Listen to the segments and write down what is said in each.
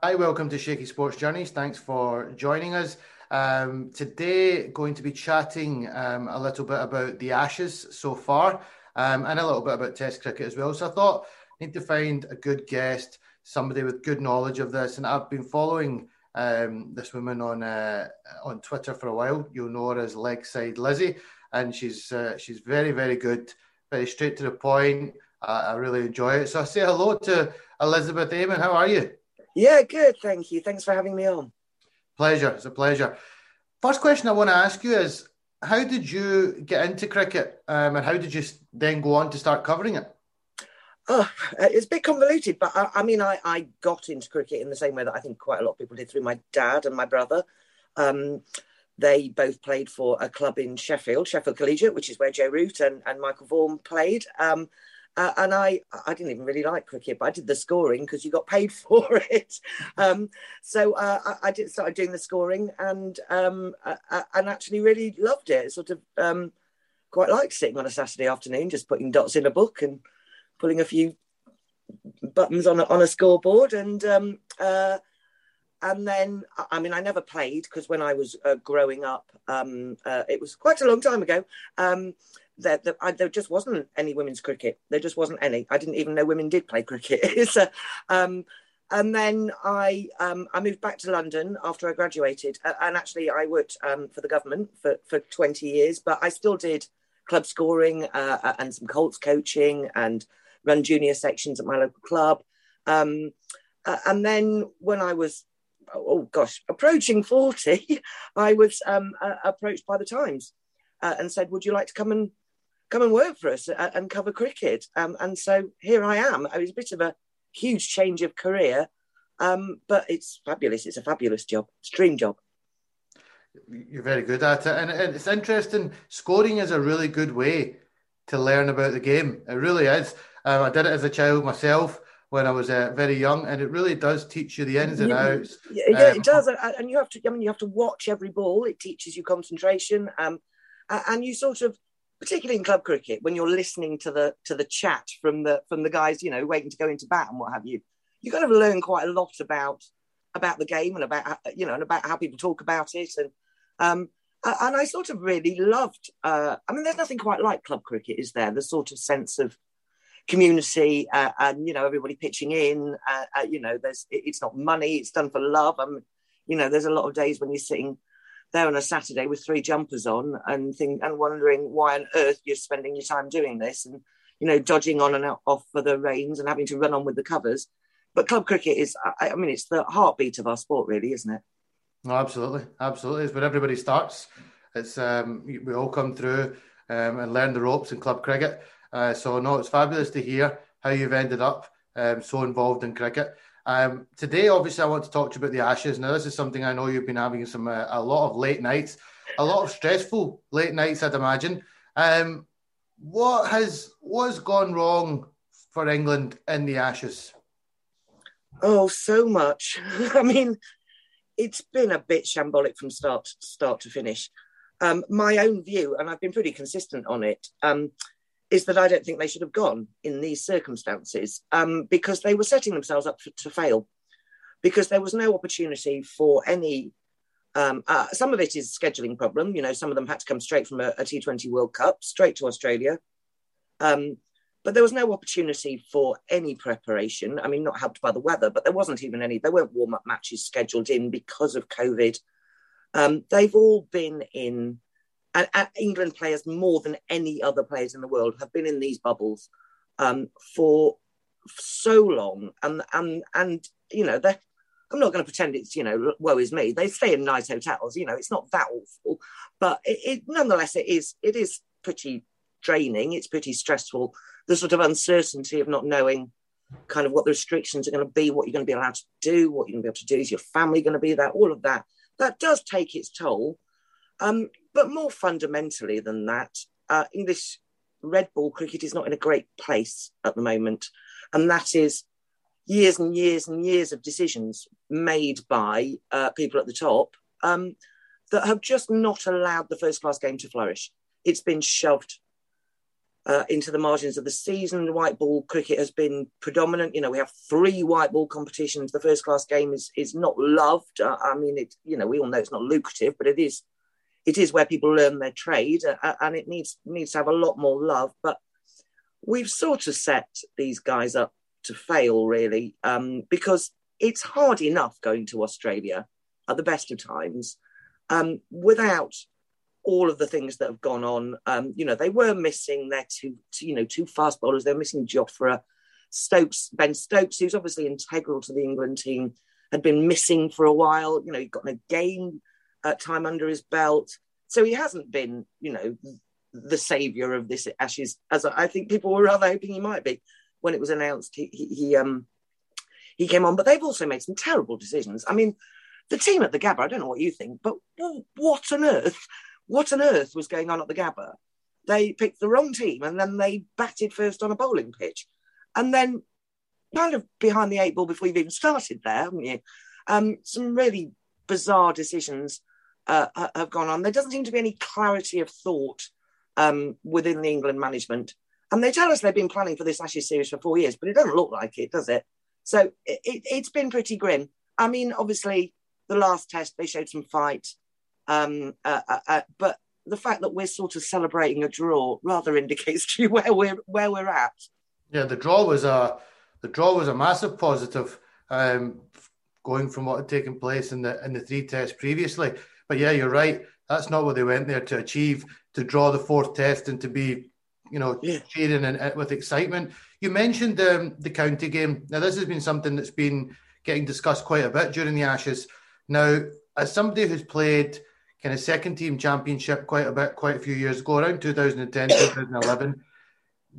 Hi, welcome to Shaky Sports Journeys. Thanks for joining us. Um, today, going to be chatting um, a little bit about the Ashes so far um, and a little bit about Test cricket as well. So I thought I need to find a good guest, somebody with good knowledge of this. And I've been following um, this woman on uh, on Twitter for a while. You'll know her as Legside Lizzie, and she's uh, she's very very good, very straight to the point. I really enjoy it. So I say hello to Elizabeth Ammon. How are you? Yeah, good. Thank you. Thanks for having me on. Pleasure. It's a pleasure. First question I want to ask you is how did you get into cricket um, and how did you then go on to start covering it? Oh, it's a bit convoluted, but I, I, mean, I, I got into cricket in the same way that I think quite a lot of people did through my dad and my brother. Um, they both played for a club in Sheffield, Sheffield Collegiate, which is where Joe Root and, and Michael Vaughan played. Um, uh, and I, I didn't even really like cricket, but I did the scoring because you got paid for it. Um, so uh, I, I, did started doing the scoring and um, uh, uh, and actually really loved it. Sort of um, quite like sitting on a Saturday afternoon, just putting dots in a book and pulling a few buttons on a, on a scoreboard. And um, uh, and then I mean I never played because when I was uh, growing up, um, it was quite a long time ago. Um, there, there, I, there, just wasn't any women's cricket. There just wasn't any. I didn't even know women did play cricket. so, um, and then I um, I moved back to London after I graduated, and actually I worked um, for the government for, for 20 years, but I still did club scoring uh, uh and some Colts coaching and run junior sections at my local club. Um, uh, and then when I was oh gosh approaching 40, I was um, uh, approached by the Times. Uh, and said, "Would you like to come and come and work for us and cover cricket. Um, and so here I am. It was a bit of a huge change of career, um, but it's fabulous. It's a fabulous job. It's a dream job. You're very good at it. And it's interesting. Scoring is a really good way to learn about the game. It really is. Um, I did it as a child myself when I was uh, very young, and it really does teach you the ins and outs. Yeah, um, it does, and you have to. I mean, you have to watch every ball. It teaches you concentration, um, and you sort of particularly in club cricket, when you're listening to the to the chat from the from the guys, you know, waiting to go into bat and what have you, you kind of learn quite a lot about about the game and about you know and about how people talk about it and um and I sort of really loved. Uh, I mean, there's nothing quite like club cricket, is there? The sort of sense of community uh, and you know everybody pitching in. Uh, uh you know, there's it, it's not money; it's done for love. I mean, you know, there's a lot of days when you're sitting there on a Saturday with three jumpers on and think and wondering why on earth you're spending your time doing this and you know dodging on and off for the rains and having to run on with the covers. But club cricket is, I, I mean, it's the heartbeat of our sport, really, isn't it? No, absolutely, absolutely. It's where everybody starts. It's um, we all come through um, and learn the ropes in club cricket. Uh, so no, it's fabulous to hear how you've ended up um, so involved in cricket. Um, today, obviously, I want to talk to you about the Ashes. Now, this is something I know you've been having some uh, a lot of late nights, a lot of stressful late nights, I'd imagine. Um, what has what has gone wrong for England in the Ashes? Oh, so much. I mean, it's been a bit shambolic from start start to finish. Um, my own view, and I've been pretty consistent on it. Um, is that I don't think they should have gone in these circumstances um, because they were setting themselves up for, to fail because there was no opportunity for any. Um, uh, some of it is scheduling problem. You know, some of them had to come straight from a a T20 World Cup straight to Australia. Um, but there was no opportunity for any preparation. I mean, not helped by the weather, but there wasn't even any. There weren't warm up matches scheduled in because of COVID. Um, they've all been in and, and, England players more than any other players in the world have been in these bubbles um, for so long, and and and you know they I'm not going to pretend it's you know woe is me. They stay in nice hotels. You know it's not that awful, but it, it, nonetheless it is it is pretty draining. It's pretty stressful. The sort of uncertainty of not knowing kind of what the restrictions are going to be, what you're going to be allowed to do, what you're going to be able to do. Is your family going to be there? All of that that does take its toll. Um, but more fundamentally than that, uh, English red ball cricket is not in a great place at the moment. And that is years and years and years of decisions made by uh, people at the top um, that have just not allowed the first class game to flourish. It's been shoved uh, into the margins of the season. White ball cricket has been predominant. You know, we have three white ball competitions. The first class game is is not loved. Uh, I mean, it. You know, we all know it's not lucrative, but it is. It is where people learn their trade, uh, and it needs needs to have a lot more love. But we've sort of set these guys up to fail, really, um, because it's hard enough going to Australia at the best of times um, without all of the things that have gone on. Um, you know, they were missing their two, two, you know, two fast bowlers. They're missing Jofra, Stokes, Ben Stokes, who's obviously integral to the England team, had been missing for a while. You know, he got a game uh, time under his belt, so he hasn't been, you know, the saviour of this Ashes as I think people were rather hoping he might be when it was announced. He, he, he um he came on, but they've also made some terrible decisions. I mean, the team at the Gabba, I don't know what you think, but what on earth what on earth was going on at the Gabba? They picked the wrong team and then they batted first on a bowling pitch. And then, kind of behind the eight ball before you've even started there, haven't you? Um, some really bizarre decisions uh, have gone on. There doesn't seem to be any clarity of thought um, within the England management. And they tell us they've been planning for this Ashes series for four years, but it doesn't look like it, does it? So it, has it, been pretty grim. I mean, obviously, the last test, they showed some fight. Um, uh, uh, uh, but the fact that we're sort of celebrating a draw rather indicates to you where we're where we're at. Yeah, the draw was a the draw was a massive positive, um, going from what had taken place in the in the three tests previously. But yeah, you're right. That's not what they went there to achieve. To draw the fourth test and to be, you know, yeah. cheering and, and, with excitement. You mentioned um, the county game. Now, this has been something that's been getting discussed quite a bit during the Ashes. Now, as somebody who's played kind of second team championship quite a bit, quite a few years ago, around 2010, 2011.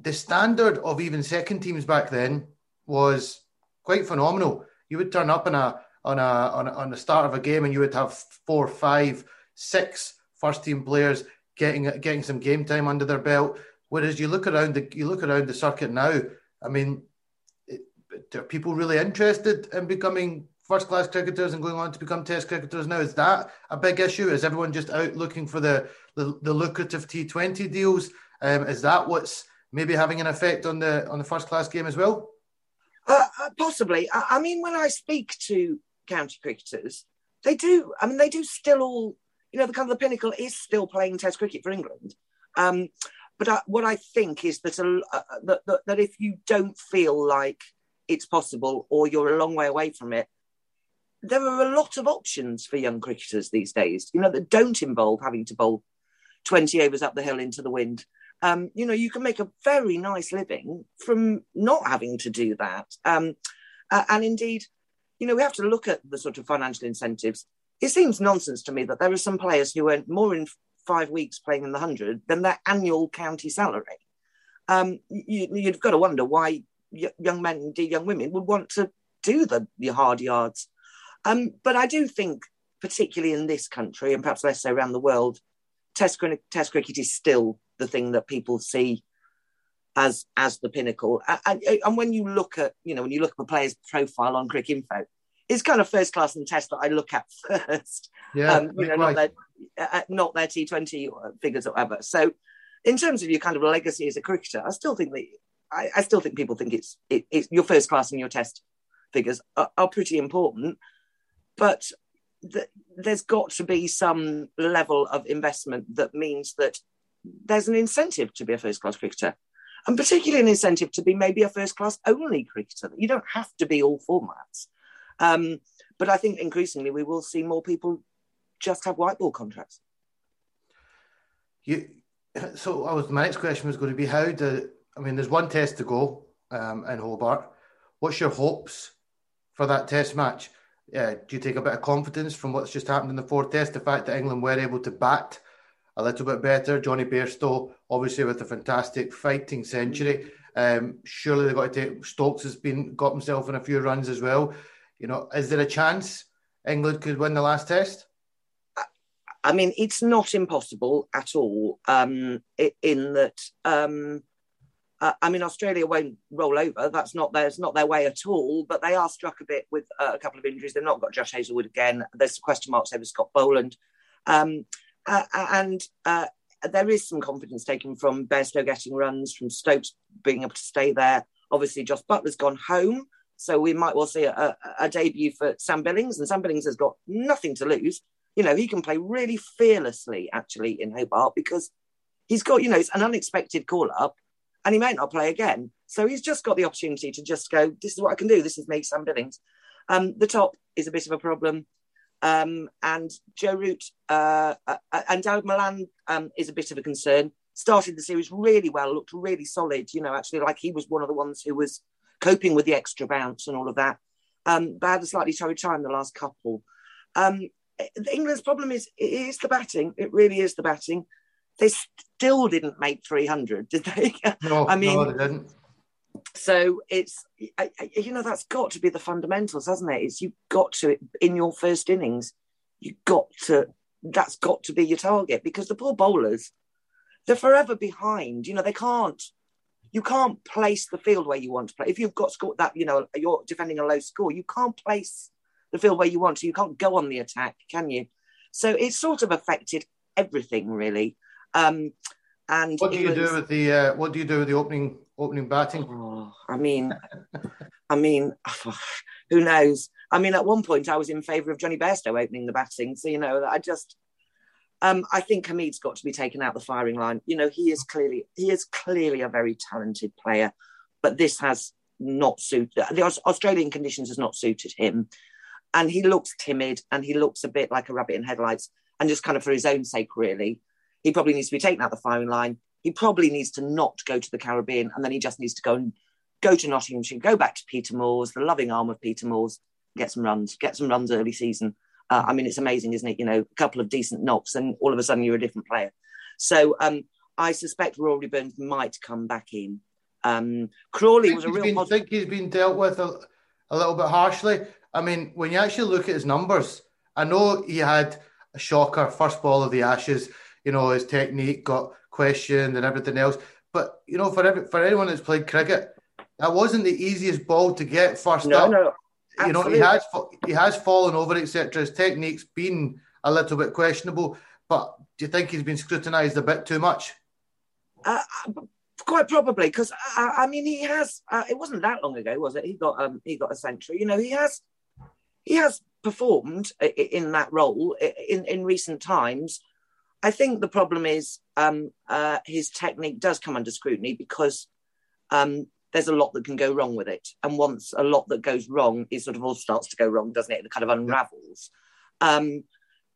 The standard of even second teams back then was quite phenomenal. You would turn up in a on a on, on the start of a game and you would have four, five, six first team players getting getting some game time under their belt. Whereas you look around the you look around the circuit now, I mean, it, are people really interested in becoming first class cricketers and going on to become test cricketers now. Is that a big issue? Is everyone just out looking for the, the, the lucrative T20 deals? Um, is that what's maybe having an effect on the on the first class game as well? Uh, uh, possibly. I, I, mean, when I speak to county cricketers, they do. I mean, they do still all. You know, the kind of the pinnacle is still playing Test cricket for England. Um, but I, what I think is that, a, uh, that, that that if you don't feel like it's possible or you're a long way away from it, there are a lot of options for young cricketers these days, you know, that don't involve having to bowl 20 overs up the hill into the wind. Um, you know, you can make a very nice living from not having to do that. Um, uh, and indeed, you know, we have to look at the sort of financial incentives. It seems nonsense to me that there are some players who earn more in five weeks playing in the 100 than their annual county salary. Um, you, have got to wonder why young men, indeed young women, would want to do the, the hard yards um, but I do think, particularly in this country and perhaps less so around the world, Test, test cricket is still the thing that people see as as the pinnacle. And, and, when you look at, you know, when you look at a player's profile on Cricinfo, it's kind of first class and test that I look at first. Yeah, um, you know, not their, uh, uh not their T20 figures or whatever. So, in terms of your kind of legacy as a cricketer, I still think that I, I still think people think it's it, it's your first class and your test figures are, are pretty important but th- there's got to be some level of investment that means that there's an incentive to be a first class cricketer and particularly an incentive to be maybe a first class only cricketer. You don't have to be all formats. Um, but I think increasingly we will see more people just have white ball contracts. You, so I was my next question was going to be how do I mean there's one test to go um, in Hobart. What's your hopes for that test match? uh, do you take a bit of confidence from what's just happened in the fourth test? The fact that England were able to bat a little bit better. Jonny Bairstow, obviously, with a fantastic fighting century. Um, surely they've got to take. Stokes has been got himself in a few runs as well. You know, is there a chance England could win the last test? I mean, it's not impossible at all. Um, in that, um, uh, I mean, Australia won't roll over. That's not their, not their way at all. But they are struck a bit with uh, a couple of injuries. They've not got Josh Hazlewood again. There's question marks over Scott Boland. Um, uh, and uh, there is some confidence taken from Bairstow getting runs, from Stokes being able to stay there. Obviously, Jos Buttler's gone home, so we might well see a, a, a debut for Sam Billings, and Sam Billings has got nothing to lose. You know, he can play really fearlessly actually in Hobart because he's got, you know, it's an unexpected call up and he might not play again. So he's just got the opportunity to just go, this is what I can do. This is me, Sam Billings. Um, the top is a bit of a problem. Um, and Joe Root uh, uh, and Dawid Malan um, is a bit of a concern. Started the series really well, looked really solid, you know, actually like he was one of the ones who was coping with the extra bounce and all of that. Um, but had a slightly torrid time the last couple. Um, England's problem is it is the batting. It really is the batting. They still didn't make 300, did they? No, I mean, no, they didn't. So it's you know that's got to be the fundamentals, hasn't it? It's you've got to in your first innings, you've got to that's got to be your target because the poor bowlers, they're forever behind. You know they can't you can't place the field where you want to play. If you've got score that you know you're defending a low score, you can't place the field where you want to. You can't go on the attack, can you? So it's sort of affected everything really. Um, and what do you was, do with the uh, what do you do with the opening opening batting? Oh, I mean, I mean, who knows? I mean, at one point I was in favour of Jonny Bairstow opening the batting. So you know, I just, um, I think Hameed's got to be taken out the firing line. You know, he is clearly he is clearly a very talented player, but this has not suited the Australian conditions has not suited him, and he looks timid and he looks a bit like a rabbit in headlights, and just kind of for his own sake, really. He probably needs to be taken out the firing line. He probably needs to not go to the Caribbean, and then he just needs to go and go to Nottinghamshire, go back to Peter Moores, the loving arm of Peter Moores, get some runs, get some runs early season. Uh, I mean, it's amazing, isn't it? You know, a couple of decent knocks, and all of a sudden you're a different player. So um, I suspect Rory Burns might come back in. Um, Crawley was a real. Been, I think he's been dealt with a, a little bit harshly. I mean, when you actually look at his numbers, I know he had a shocker first ball of the Ashes you know, his technique got questioned and everything else. But you know, for every, for anyone that's played cricket, that wasn't the easiest ball to get first no, up. No, you know, he has he has fallen over, etc. His technique's been a little bit questionable. But do you think he's been scrutinised a bit too much? Uh, quite probably, because I, I, mean, he has. Uh, it wasn't that long ago, was it? He got um, he got a century. You know, he has he has performed in that role in in recent times. I think the problem is um, uh, his technique does come under scrutiny because um, there's a lot that can go wrong with it. And once a lot that goes wrong, it sort of all starts to go wrong, doesn't it? It kind of unravels. Um,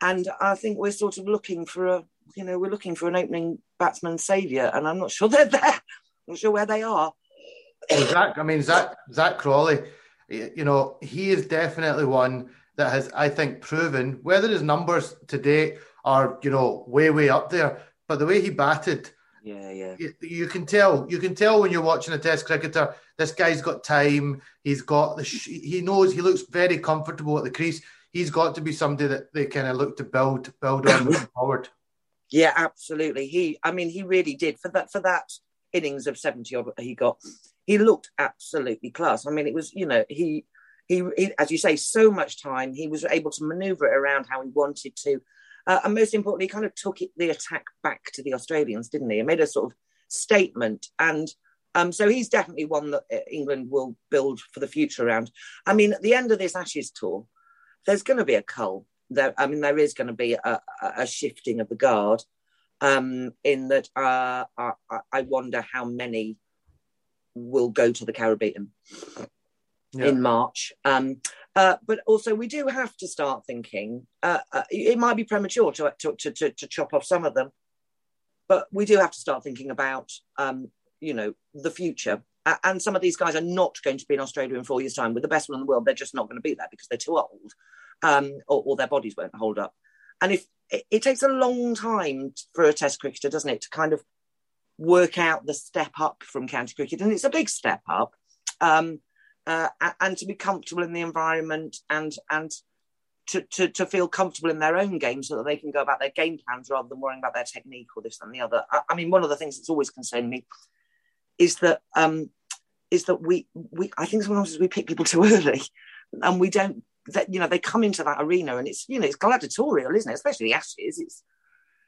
and I think we're sort of looking for a, you know, we're looking for an opening batsman saviour, and I'm not sure they're there. I'm not sure where they are. Zak, I mean, Zak, Zak Crawley, you know, he is definitely one that has, I think, proven whether his numbers to date are you know way way up there. But the way he batted, yeah, yeah, you, you can tell. You can tell when you're watching a Test cricketer. This guy's got time. He's got the. he knows. He looks very comfortable at the crease. He's got to be somebody that they kind of look to build build on moving forward. Yeah, absolutely. He, I mean, he really did for that for that innings of seventy odd he got. He looked absolutely class. I mean, it was you know he he, he, as you say, so much time. He was able to maneuver it around how he wanted to. Uh, and most importantly, kind of took it, the attack back to the Australians, didn't he? He made a sort of statement. And um, so he's definitely one that uh, England will build for the future around. I mean, at the end of this Ashes tour, there's going to be a cull. There, I mean, there is going to be a, a, shifting of the guard. Um, in that, uh, I, I wonder how many will go to the Caribbean yeah. in March. Um, uh, but also, we do have to start thinking. Uh, uh, it might be premature to, to, to, to, chop off some of them, but we do have to start thinking about, um, you know, the future. and some of these guys are not going to be in Australia in four years' time. With the best one in the world, they're just not going to be there because they're too old, um, or, or, their bodies won't hold up. And if it, it takes a long time for a Test cricketer, doesn't it, to kind of work out the step up from county cricket, and it's a big step up. Um, uh, and to be comfortable in the environment and and to, to, to feel comfortable in their own game so that they can go about their game plans rather than worrying about their technique or this and the other. I, I mean, one of the things that's always concerned me is that um, is that we we I think sometimes we pick people too early and we don't that you know they come into that arena and it's you know it's gladiatorial, isn't it? Especially the Ashes. It's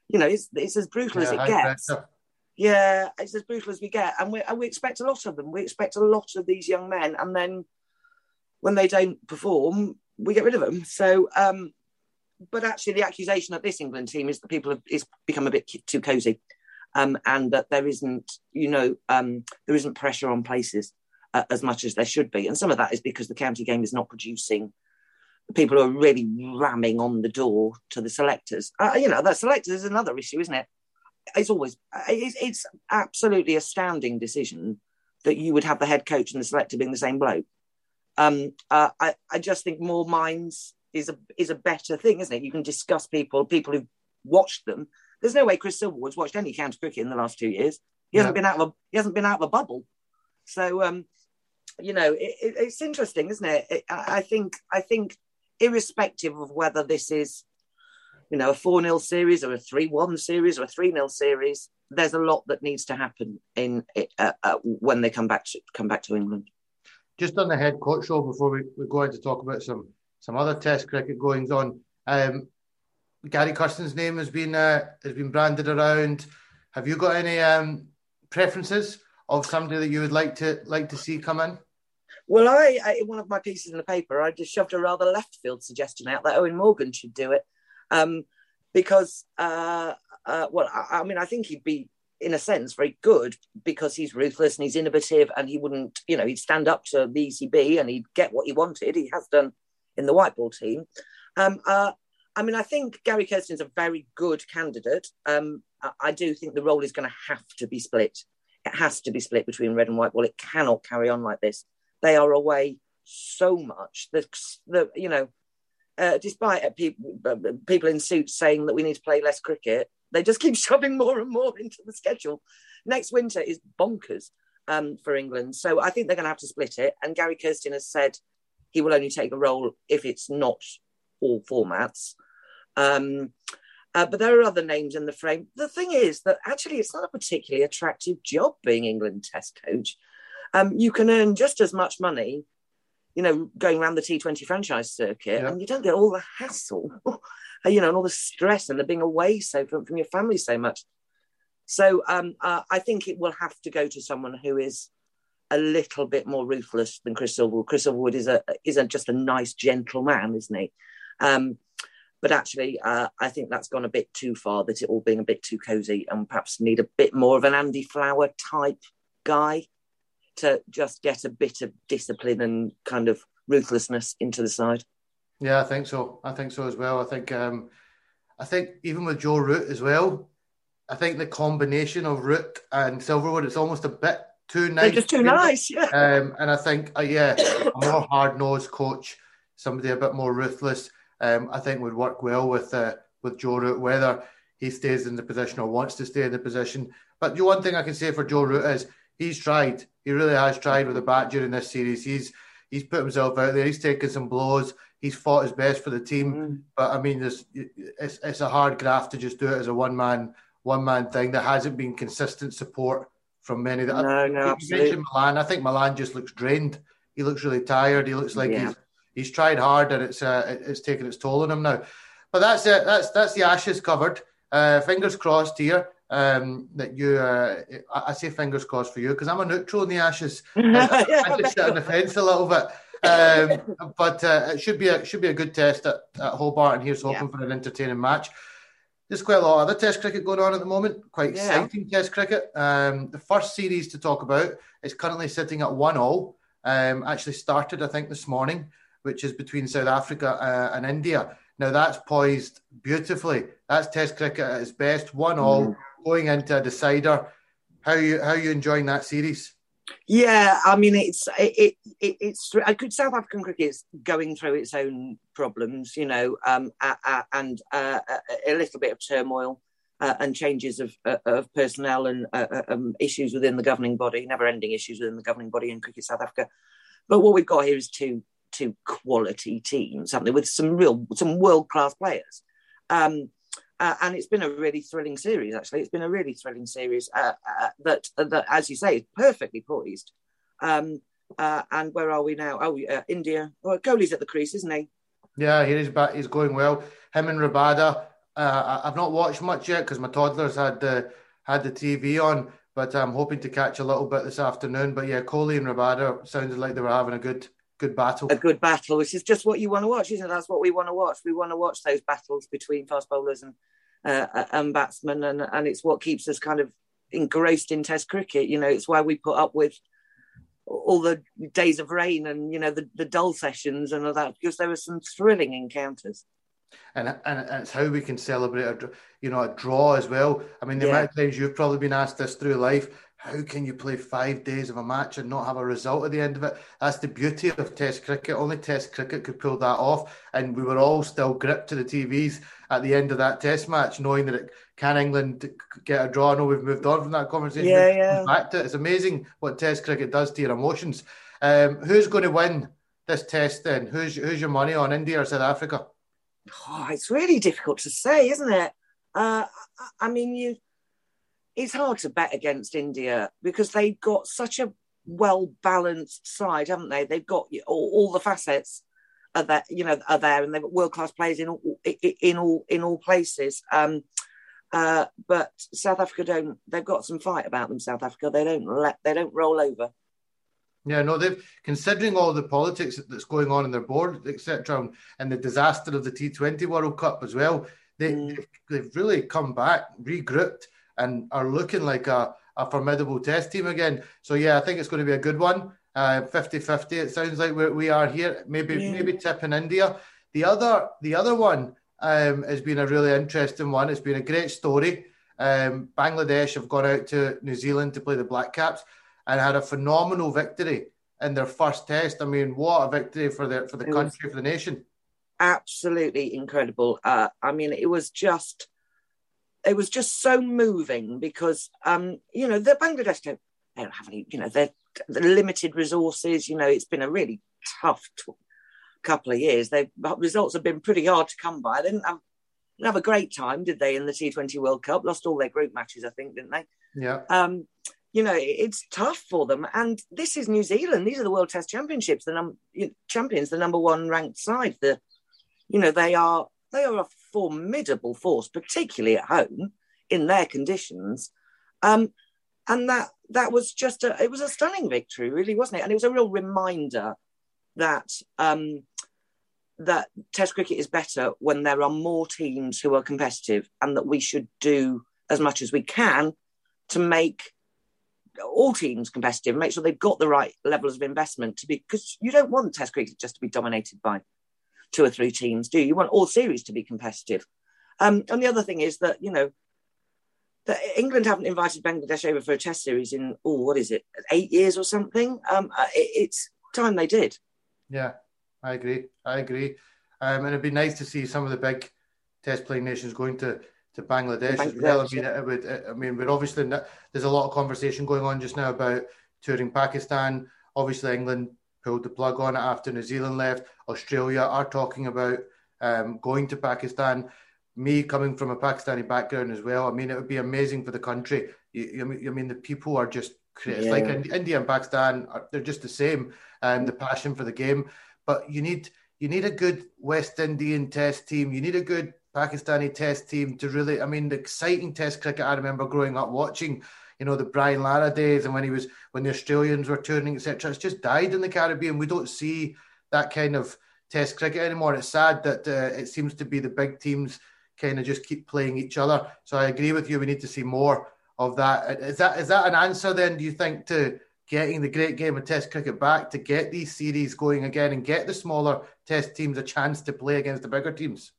you know, it's it's as brutal yeah, as it gets. Pressure. Yeah, it's as brutal as we get, and we and we expect a lot of them. We expect a lot of these young men, and then when they don't perform, we get rid of them. So, um, but actually, the accusation of this England team is that people have is become a bit too cosy, um, and that there isn't, you know, um, there isn't pressure on places uh, as much as there should be, and some of that is because the county game is not producing people who are really ramming on the door to the selectors. Uh, you know, the selectors is another issue, isn't it? It's always it's, it's absolutely astounding decision that you would have the head coach and the selector being the same bloke. Um, uh, I, I just think more minds is a is a better thing, isn't it? You can discuss people, people who've watched them. There's no way Chris Silverwood's watched any county cricket in the last two years. He hasn't been out of a, he hasn't been out of a bubble. So um, you know, it, it, it's interesting, isn't it? it? I think I think irrespective of whether this is, you know, a 4 0 series or a 3 1 series or a 3 0 series, there's a lot that needs to happen in uh, uh, when they come back to come back to England. Just on the head coach show before we, we go on to talk about some some other Test cricket goings on. Um, Gary Kirsten's name has been uh, has been branded around. Have you got any um, preferences of somebody that you would like to like to see come in? Well, I, I, in one of my pieces in the paper, I just shoved a rather left field suggestion out that Eoin Morgan should do it, um, because uh, uh, well, I, I, mean, I think he'd be in a sense very good because he's ruthless and he's innovative and he wouldn't, you know, he'd stand up to the ECB and he'd get what he wanted. He has done in the white ball team. Um, uh, I mean, I think Gary Kirsten's a very good candidate. Um, I, I do think the role is going to have to be split. It has to be split between red and white ball. It cannot carry on like this they are away so much that the you know uh, despite people people in suits saying that we need to play less cricket they just keep shoving more and more into the schedule. Next winter is bonkers um, for england. So i think they're going to have to split it. And gary kirsten has said he will only take a role if it's not all formats. Um, uh, but there are other names in the frame. The thing is that actually it's not a particularly attractive job being england test coach. Um, you can earn just as much money, you know, going around the T20 franchise circuit, yeah. and you don't get all the hassle, you know, and all the stress and the being away so from, from your family so much. So um, uh, I think it will have to go to someone who is a little bit more ruthless than Chris Silverwood. Chris Silverwood is a is a, just a nice, gentle man, isn't he? Um, but actually, uh, I think that's gone a bit too far. That it all being a bit too cosy, and perhaps need a bit more of an Andy Flower type guy to just get a bit of discipline and kind of ruthlessness into the side. Yeah, I think so. I think so as well. I think um, I think even with Joe Root as well, I think the combination of Root and Silverwood it's almost a bit too nice. They're just too nice, yeah. Um, and I think uh, yeah, a more hard nosed coach, somebody a bit more ruthless, um, I think would work well with uh, with Joe Root, whether he stays in the position or wants to stay in the position. But the one thing I can say for Joe Root is he's tried. He really has tried with the bat during this series. He's he's put himself out there. He's taken some blows. He's fought his best for the team. Mm. But I mean, there's it's it's a hard graft to just do it as a one man one man thing. There hasn't been consistent support from many. That no, no, absolutely. Malan. I think Malan just looks drained. He looks really tired. He looks like yeah. he's he's tried hard and it's uh, it's taken its toll on him now. But that's it. That's that's the ashes covered. Uh, fingers crossed here um, that you, uh, I, say fingers crossed for you because I'm a neutral in the Ashes. I, I just sit on the fence a little bit. Um, but uh, it should be a should be a good test at, at Hobart, and here's hoping yeah. for an entertaining match. There's quite a lot of other Test cricket going on at the moment. Quite yeah. exciting Test cricket. Um, the first series to talk about is currently sitting at one all. Um, actually started, I think, this morning, which is between South Africa uh, and India. Now that's poised beautifully. That's Test cricket at its best. One all. Mm going into a decider. How you how you enjoying that series? Yeah, I mean it's it, it it's a good South African cricket is going through its own problems, you know, um, uh, uh, and uh, a little bit of turmoil uh, and changes of uh, of personnel and uh, um, issues within the governing body, never-ending issues within the governing body in cricket South Africa. But what we've got here is two two quality teams, something with some real some world class players. Um, uh, and it's been a really thrilling series. Actually, it's been a really thrilling series uh, uh, that that, as you say, is perfectly poised. Um, uh, and where are we now? Oh, uh, India. Well, Kohli's at the crease, isn't he? Yeah, he is back. He's going well. Him and Rabada. Uh, I've not watched much yet because my toddlers had the had the TV on, but I'm hoping to catch a little bit this afternoon. But yeah, Kohli and Rabada sounded like they were having a good good battle. A good battle, which is just what you want to watch, isn't it? That's what we want to watch. We want to watch those battles between fast bowlers and uh, and batsmen, and and it's what keeps us kind of engrossed in Test cricket. You know, it's why we put up with all the days of rain and you know the, the dull sessions and all that because there were some thrilling encounters and, and it's how we can celebrate a you know a draw as well i mean the yeah. amount of times you've probably been asked this through life how can you play five days of a match and not have a result at the end of it? That's the beauty of Test cricket. Only Test cricket could pull that off, and we were all still gripped to the TVs at the end of that Test match, knowing that it, can England get a draw? I know we've moved on from that conversation. Yeah, yeah. Back to it. It's amazing what Test cricket does to your emotions. Um, who's going to win this Test then? Who's who's your money on India or South Africa? Oh, it's really difficult to say, isn't it? Uh, I mean, you it's hard to bet against India because they've got such a well balanced side, haven't they? They've got all, all, the facets are there, you know, are there, and they've got world class players in all, in all in all places. Um, uh, but South Africa don't. They've got some fight about them. South Africa. They don't let. They don't roll over. Yeah, no, they've considering all the politics that's going on in their board, etc., and the disaster of the T20 World Cup as well. They, mm. they've, they've really come back, regrouped, and are looking like a, a formidable test team again. So yeah, I think it's going to be a good one. Uh, 50-50, it sounds like we're, we are here. Maybe yeah. maybe tipping India. The other the other one um, has been a really interesting one. It's been a great story. Um, Bangladesh have gone out to New Zealand to play the Black Caps and had a phenomenal victory in their first test. I mean, what a victory for the for the country, for the nation. Absolutely incredible. Uh, I mean, it was just it was just so moving because um, you know the Bangladesh don't, they don't have any you know they're, they're, limited resources. You know it's been a really tough couple of years. They results have been pretty hard to come by. They didn't have, didn't have a great time, did they, in the T20 World Cup? Lost all their group matches, I think, didn't they? Yeah. Um, you know it's tough for them, and this is New Zealand. These are the World Test Championships, the num- champions, the number one ranked side. The you know they are they are a formidable force, particularly at home in their conditions. Um, and that that was just a it was a stunning victory, really, wasn't it? And it was a real reminder that um, that Test cricket is better when there are more teams who are competitive, and that we should do as much as we can to make all teams competitive, make sure they've got the right levels of investment to be because you don't want Test cricket just to be dominated by two or three teams do. You want all series to be competitive. Um, and the other thing is that, you know, that England haven't invited Bangladesh over for a test series in, oh, what is it, eight years or something? Um, uh, it, it's time they did. Yeah, I agree. I agree. Um, and it'd be nice to see some of the big test playing nations going to, to Bangladesh, Bangladesh as well. I mean, yeah. it would, I mean, we're obviously, there's a lot of conversation going on just now about touring Pakistan. Obviously, England pulled the plug on it after New Zealand left. Australia are talking about um, going to Pakistan. Me coming from a Pakistani background as well, I mean, it would be amazing for the country. You, you, I mean, the people are just it's yeah. like India and Pakistan, are, they're just the same. Um, the passion for the game, but you need you need a good West Indian Test team. You need a good Pakistani Test team to really. I mean, the exciting Test cricket I remember growing up watching you know the Brian Lara days and when he was when the Australians were turning etc. It's just died in the Caribbean. We don't see that kind of Test cricket anymore. It's sad that uh, it seems to be the big teams kind of just keep playing each other. So I agree with you. We need to see more of that. Is that is that an answer then? Do you think to getting the great game of Test cricket back to get these series going again and get the smaller Test teams a chance to play against the bigger teams?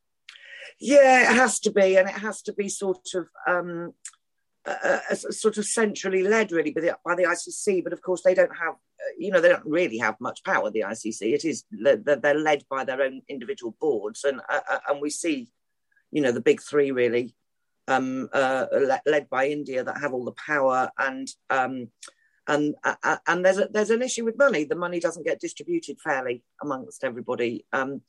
Yeah, it has to be, and it has to be sort of um, uh, sort of centrally led really by the, by the ICC, but of course they don't have, uh, you know, they don't really have much power. The ICC, it is they're led by their own individual boards, and uh, uh, and we see, you know, the big three really, um, uh, led by India that have all the power, and um, and and there's a, there's an issue with money. The money doesn't get distributed fairly amongst everybody, um,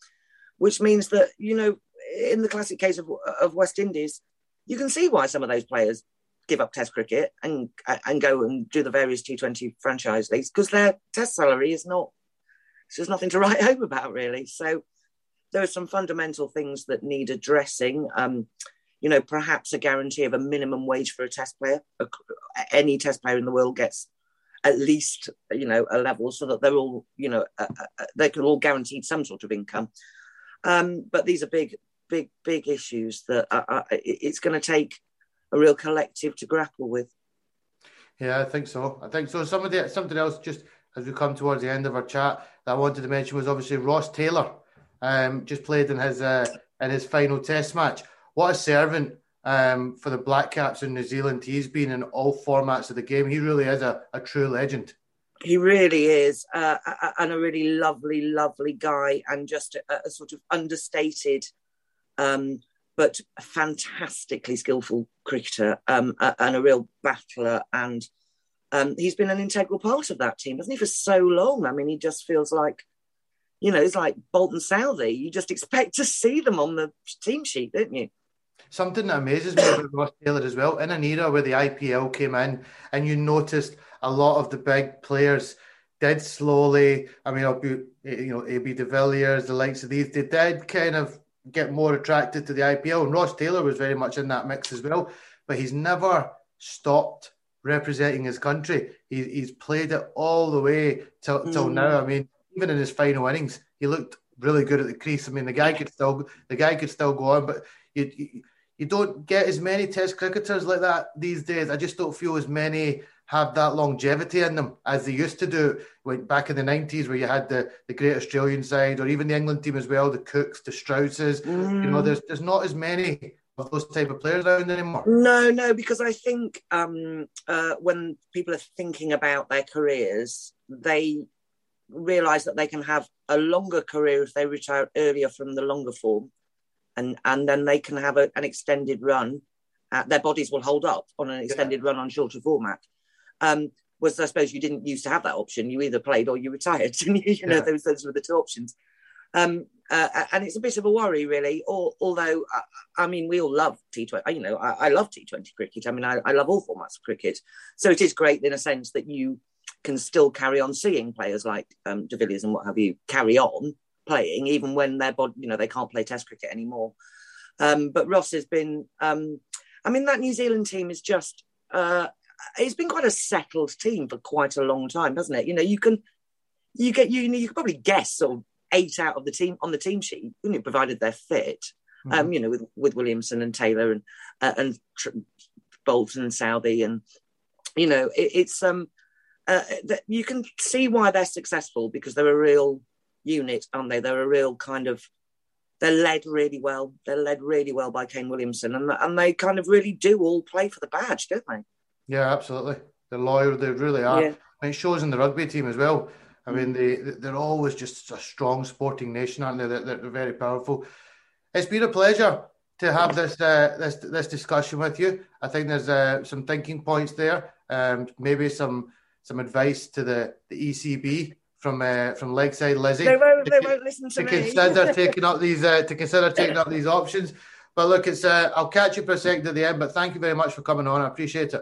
which means that you know, in the classic case of of West Indies, you can see why some of those players give up Test cricket and and go and do the various T20 franchise leagues because their Test salary is not. so There's nothing to write home about really. So there are some fundamental things that need addressing. Um, you know, perhaps a guarantee of a minimum wage for a test player. Any test player in the world gets at least, you know, a level so that they're all, you know, uh, uh, they can all guaranteed some sort of income. Um, but these are big, big, big issues that it's going to take a real collective to grapple with. Yeah, I think so. I think so. Somebody, something else, just as we come towards the end of our chat, that I wanted to mention was obviously Ross Taylor. Um, just played in his uh, in his final Test match. What a servant um, for the Black Caps in New Zealand he's been in all formats of the game. He really is a, a true legend. He really is, uh, and a really lovely, lovely guy, and just a, a sort of understated um, but a fantastically skillful cricketer um, and a real battler. And um, he's been an integral part of that team, hasn't he, for so long? I mean, he just feels like, you know, it's like Bolton and Southee. You just expect to see them on the team sheet, don't you? Something that amazes me about Ross Taylor as well, in an era where the IPL came in and you noticed a lot of the big players did slowly, I mean, you know, AB de Villiers, the likes of these, they did kind of get more attracted to the IPL. And Ross Taylor was very much in that mix as well, but he's never stopped representing his country. He, he's played it all the way till, mm. till now. I mean, even in his final innings, he looked really good at the crease. I mean, the guy could still the guy could still go on, but you you, you don't get as many Test cricketers like that these days. I just don't feel as many have that longevity in them as they used to do when, back in the 90s where you had the, the great Australian side or even the England team as well, the Cooks, the Strausses. Mm. You know, mm. there's there's not as many of those type of players around anymore. No, no, because I think um, uh, when people are thinking about their careers, they realise that they can have a longer career if they retire earlier from the longer form, and and then they can have a, an extended run. Uh, their bodies will hold up on an extended yeah. run on shorter format um, was I suppose you didn't used to have that option. You either played or you retired. you, you know, yeah. those those were the two options. Um, uh, and it's a bit of a worry, really. Or, although, uh, I mean, we all love T20. You know, I, I love T20 cricket. I mean, I, I, love all formats of cricket. So it is great in a sense that you can still carry on seeing players like um, De Villiers and what have you carry on playing, even when their body, you know, they can't play Test cricket anymore. Um, but Ross has been. Um, I mean, that New Zealand team is just. Uh, it's been quite a settled team for quite a long time, hasn't it? You know, you can you get you know you can probably guess sort of eight out of the team on the team sheet, you know, provided they're fit. Mm-hmm. Um, you know, with with Williamson and Taylor and uh, and Tr- Bolton and Southee, and you know, it, it's um uh, that you can see why they're successful because they're a real unit, aren't they? They're a real kind of they're led really well. They're led really well by Kane Williamson, and and they kind of really do all play for the badge, don't they? Yeah, absolutely. They're loyal. They really are. Yeah. I mean, it shows in the rugby team as well. I mean, they they're always just a strong sporting nation, aren't they? They're, they're very powerful. It's been a pleasure to have this uh, this this discussion with you. I think there's uh, some thinking points there. Um, maybe some some advice to the, the ECB from uh, from Legside Lizzie. They won't, they won't listen to, to me. consider taking up these uh, to consider taking up these options. But look, it's uh, I'll catch you for a second at the end. But thank you very much for coming on. I appreciate it.